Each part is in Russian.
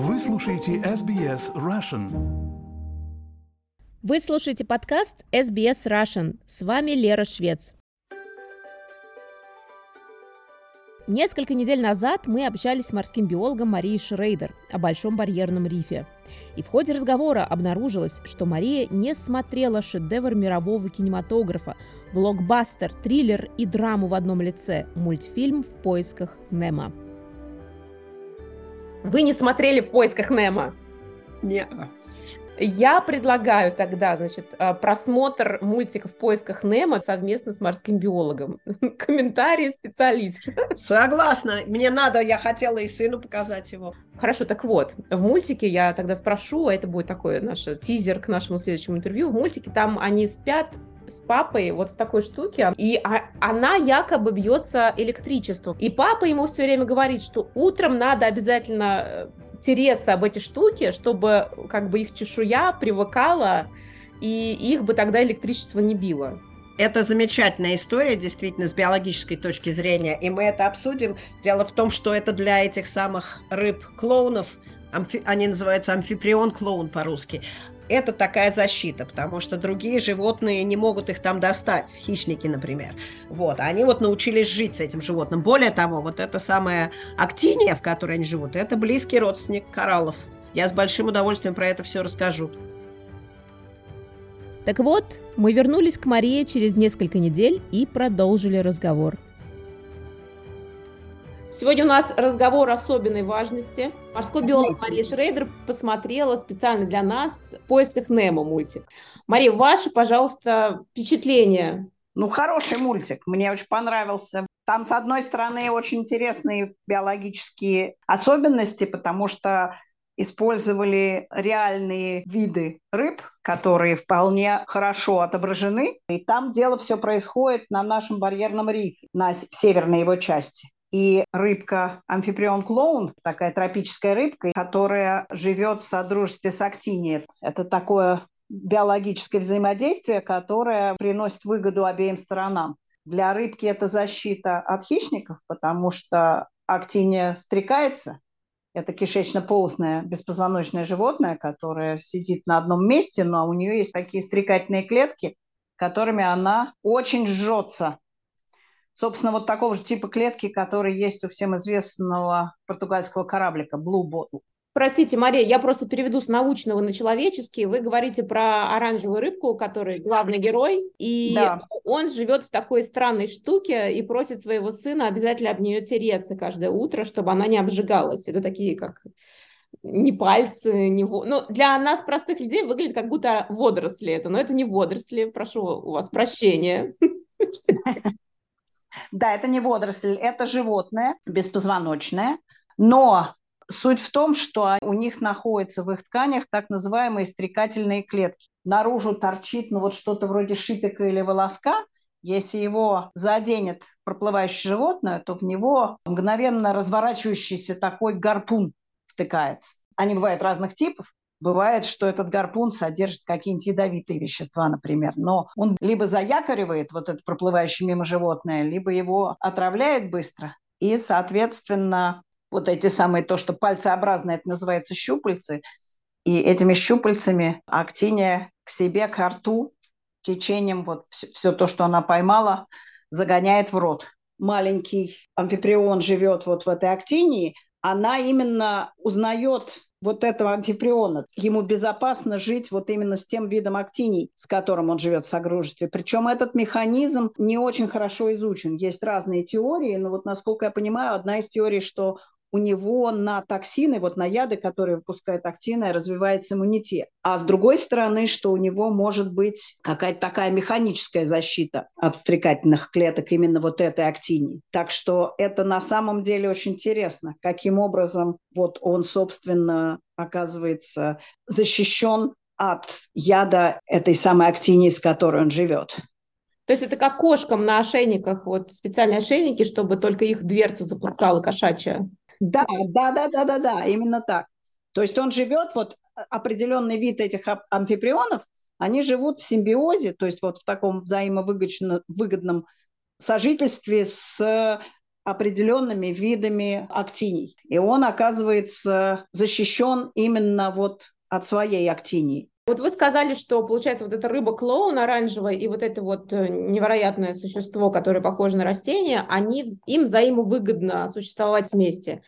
Вы слушаете SBS Russian. Вы слушаете подкаст SBS Russian. С вами Лера Швец. Несколько недель назад мы общались с морским биологом Марией Шрейдер о Большом барьерном рифе. И в ходе разговора обнаружилось, что Мария не смотрела шедевр мирового кинематографа, блокбастер, триллер и драму в одном лице – мультфильм «В поисках Немо». Вы не смотрели «В поисках Немо»? Нет. Я предлагаю тогда, значит, э, просмотр мультика «В поисках Немо» совместно с морским биологом. Комментарии специалиста. Согласна. Мне надо, я хотела и сыну показать его. Хорошо, так вот, в мультике я тогда спрошу, а это будет такой наш тизер к нашему следующему интервью. В мультике там они спят с папой вот в такой штуке, и а, она якобы бьется электричеством. И папа ему все время говорит, что утром надо обязательно э, тереться об эти штуки, чтобы как бы их чешуя привыкала, и их бы тогда электричество не било. Это замечательная история, действительно, с биологической точки зрения, и мы это обсудим. Дело в том, что это для этих самых рыб-клоунов, амфи... они называются амфиприон-клоун по-русски, это такая защита, потому что другие животные не могут их там достать, хищники, например. Вот, они вот научились жить с этим животным. Более того, вот эта самая актиния, в которой они живут, это близкий родственник кораллов. Я с большим удовольствием про это все расскажу. Так вот, мы вернулись к Марии через несколько недель и продолжили разговор – Сегодня у нас разговор особенной важности. Морской биолог Мария Шрейдер посмотрела специально для нас в поисках Немо мультик. Мария, ваши, пожалуйста, впечатления. Ну, хороший мультик, мне очень понравился. Там, с одной стороны, очень интересные биологические особенности, потому что использовали реальные виды рыб, которые вполне хорошо отображены. И там дело все происходит на нашем барьерном рифе, на северной его части. И рыбка амфиприон клоун, такая тропическая рыбка, которая живет в содружестве с актинией. Это такое биологическое взаимодействие, которое приносит выгоду обеим сторонам. Для рыбки это защита от хищников, потому что актиния стрекается. Это кишечно-полостное беспозвоночное животное, которое сидит на одном месте, но у нее есть такие стрекательные клетки, которыми она очень жжется собственно, вот такого же типа клетки, который есть у всем известного португальского кораблика Blue Bottle. Простите, Мария, я просто переведу с научного на человеческий. Вы говорите про оранжевую рыбку, который главный герой, и да. он живет в такой странной штуке и просит своего сына обязательно об нее тереться каждое утро, чтобы она не обжигалась. Это такие как не пальцы, не... Ну, для нас, простых людей, выглядит как будто водоросли это, но это не водоросли, прошу у вас прощения. Да, это не водоросль, это животное беспозвоночное, но суть в том, что у них находятся в их тканях так называемые стрекательные клетки. Наружу торчит ну, вот что-то вроде шипика или волоска, если его заденет проплывающее животное, то в него мгновенно разворачивающийся такой гарпун втыкается. Они бывают разных типов. Бывает, что этот гарпун содержит какие-нибудь ядовитые вещества, например, но он либо заякоривает вот это проплывающее мимо животное, либо его отравляет быстро, и, соответственно, вот эти самые, то, что пальцеобразные, это называется щупальцы, и этими щупальцами актиния к себе, к рту, течением вот все, все то, что она поймала, загоняет в рот. Маленький амфиприон живет вот в этой актинии, она именно узнает вот этого амфиприона. Ему безопасно жить вот именно с тем видом актиний, с которым он живет в согружестве. Причем этот механизм не очень хорошо изучен. Есть разные теории, но вот насколько я понимаю, одна из теорий, что у него на токсины, вот на яды, которые выпускает актины, развивается иммунитет. А с другой стороны, что у него может быть какая-то такая механическая защита от стрекательных клеток именно вот этой актинии. Так что это на самом деле очень интересно, каким образом вот он, собственно, оказывается защищен от яда этой самой актинии, с которой он живет. То есть это как кошкам на ошейниках, вот специальные ошейники, чтобы только их дверца запускала кошачья. Да, да, да, да, да, да, именно так. То есть он живет, вот определенный вид этих амфиприонов, они живут в симбиозе, то есть вот в таком взаимовыгодном сожительстве с определенными видами актиний. И он оказывается защищен именно вот от своей актинии. Вот вы сказали, что, получается, вот эта рыба-клоун оранжевая и вот это вот э, невероятное существо, которое похоже на растение, они, им взаимовыгодно существовать вместе.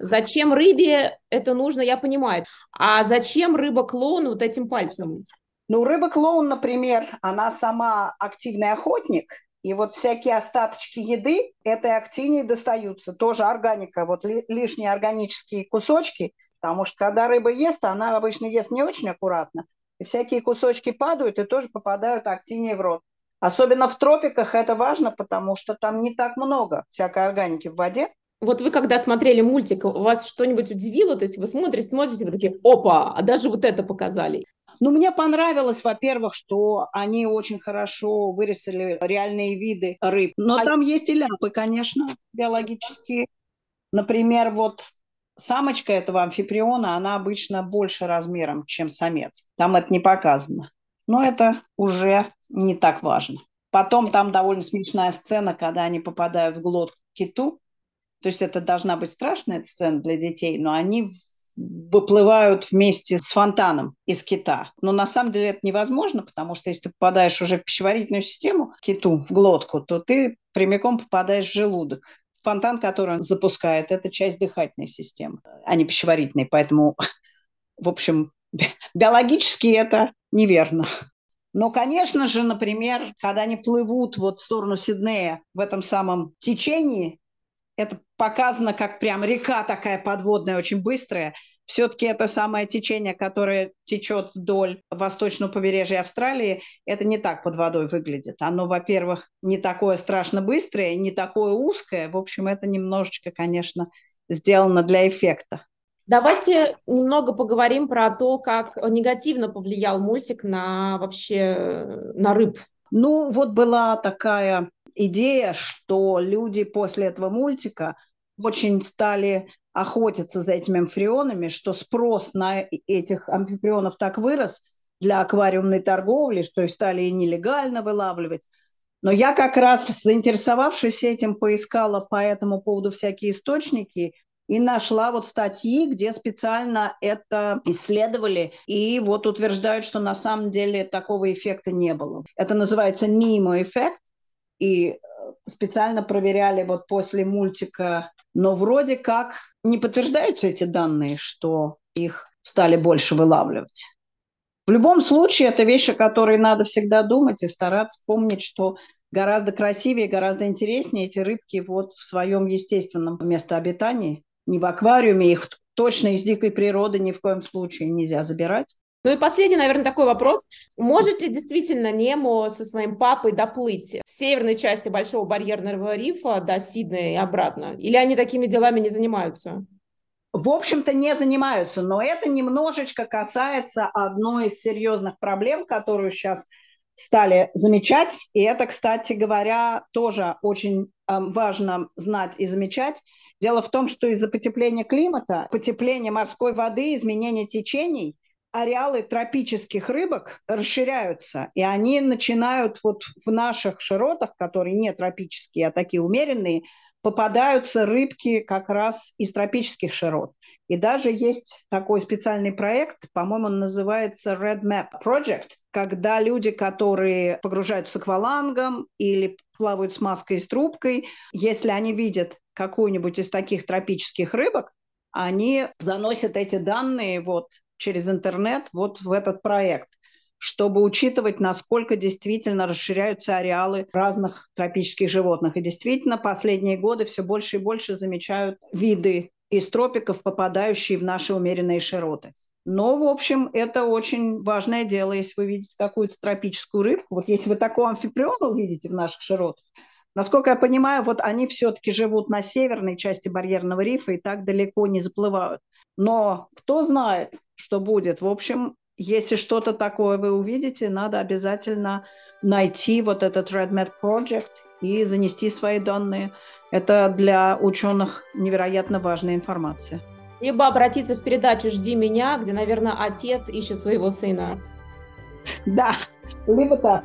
Зачем рыбе это нужно, я понимаю. А зачем рыба-клоун вот этим пальцем? Ну, рыба-клоун, например, она сама активный охотник, и вот всякие остаточки еды этой актинии достаются. Тоже органика, вот лишние органические кусочки, потому что когда рыба ест, она обычно ест не очень аккуратно, и всякие кусочки падают и тоже попадают актинии в рот. Особенно в тропиках это важно, потому что там не так много всякой органики в воде. Вот вы когда смотрели мультик, вас что-нибудь удивило? То есть вы смотрите, смотрите, вы такие, опа, а даже вот это показали. Ну, мне понравилось, во-первых, что они очень хорошо вырисовали реальные виды рыб. Но а... там есть и ляпы, конечно, биологические. Например, вот самочка этого амфиприона, она обычно больше размером, чем самец. Там это не показано. Но это уже не так важно. Потом там довольно смешная сцена, когда они попадают в глотку киту. То есть это должна быть страшная сцена для детей, но они выплывают вместе с фонтаном из кита. Но на самом деле это невозможно, потому что если ты попадаешь уже в пищеварительную систему киту, в глотку, то ты прямиком попадаешь в желудок. Фонтан, который он запускает, это часть дыхательной системы, а не пищеварительной. Поэтому, в общем, биологически это неверно. Но, конечно же, например, когда они плывут вот в сторону Сиднея в этом самом течении, это показано как прям река такая подводная, очень быстрая. Все-таки это самое течение, которое течет вдоль восточного побережья Австралии, это не так под водой выглядит. Оно, во-первых, не такое страшно быстрое, не такое узкое. В общем, это немножечко, конечно, сделано для эффекта. Давайте немного поговорим про то, как негативно повлиял мультик на вообще на рыб. Ну, вот была такая идея, что люди после этого мультика очень стали охотиться за этими амфибрионами, что спрос на этих амфибрионов так вырос для аквариумной торговли, что их стали и нелегально вылавливать. Но я как раз, заинтересовавшись этим, поискала по этому поводу всякие источники и нашла вот статьи, где специально это исследовали, и вот утверждают, что на самом деле такого эффекта не было. Это называется НИМО-эффект, и э, специально проверяли вот после мультика, но вроде как не подтверждаются эти данные, что их стали больше вылавливать. В любом случае, это вещи, о которой надо всегда думать и стараться помнить, что гораздо красивее, гораздо интереснее эти рыбки вот в своем естественном местообитании, не в аквариуме, их точно из дикой природы ни в коем случае нельзя забирать. Ну и последний, наверное, такой вопрос. Может ли действительно Немо со своим папой доплыть с северной части Большого барьерного рифа до Сиднея и обратно? Или они такими делами не занимаются? В общем-то, не занимаются, но это немножечко касается одной из серьезных проблем, которую сейчас стали замечать. И это, кстати говоря, тоже очень эм, важно знать и замечать. Дело в том, что из-за потепления климата, потепления морской воды, изменения течений – ареалы тропических рыбок расширяются, и они начинают вот в наших широтах, которые не тропические, а такие умеренные, попадаются рыбки как раз из тропических широт. И даже есть такой специальный проект, по-моему, он называется Red Map Project, когда люди, которые погружаются с аквалангом или плавают с маской и с трубкой, если они видят какую-нибудь из таких тропических рыбок, они заносят эти данные вот через интернет вот в этот проект чтобы учитывать, насколько действительно расширяются ареалы разных тропических животных. И действительно, последние годы все больше и больше замечают виды из тропиков, попадающие в наши умеренные широты. Но, в общем, это очень важное дело, если вы видите какую-то тропическую рыбку. Вот если вы такого амфиприона увидите в наших широтах, насколько я понимаю, вот они все-таки живут на северной части барьерного рифа и так далеко не заплывают. Но кто знает, что будет. В общем, если что-то такое вы увидите, надо обязательно найти вот этот RedMed Project и занести свои данные. Это для ученых невероятно важная информация. Либо обратиться в передачу «Жди меня», где, наверное, отец ищет своего сына. Да, либо так.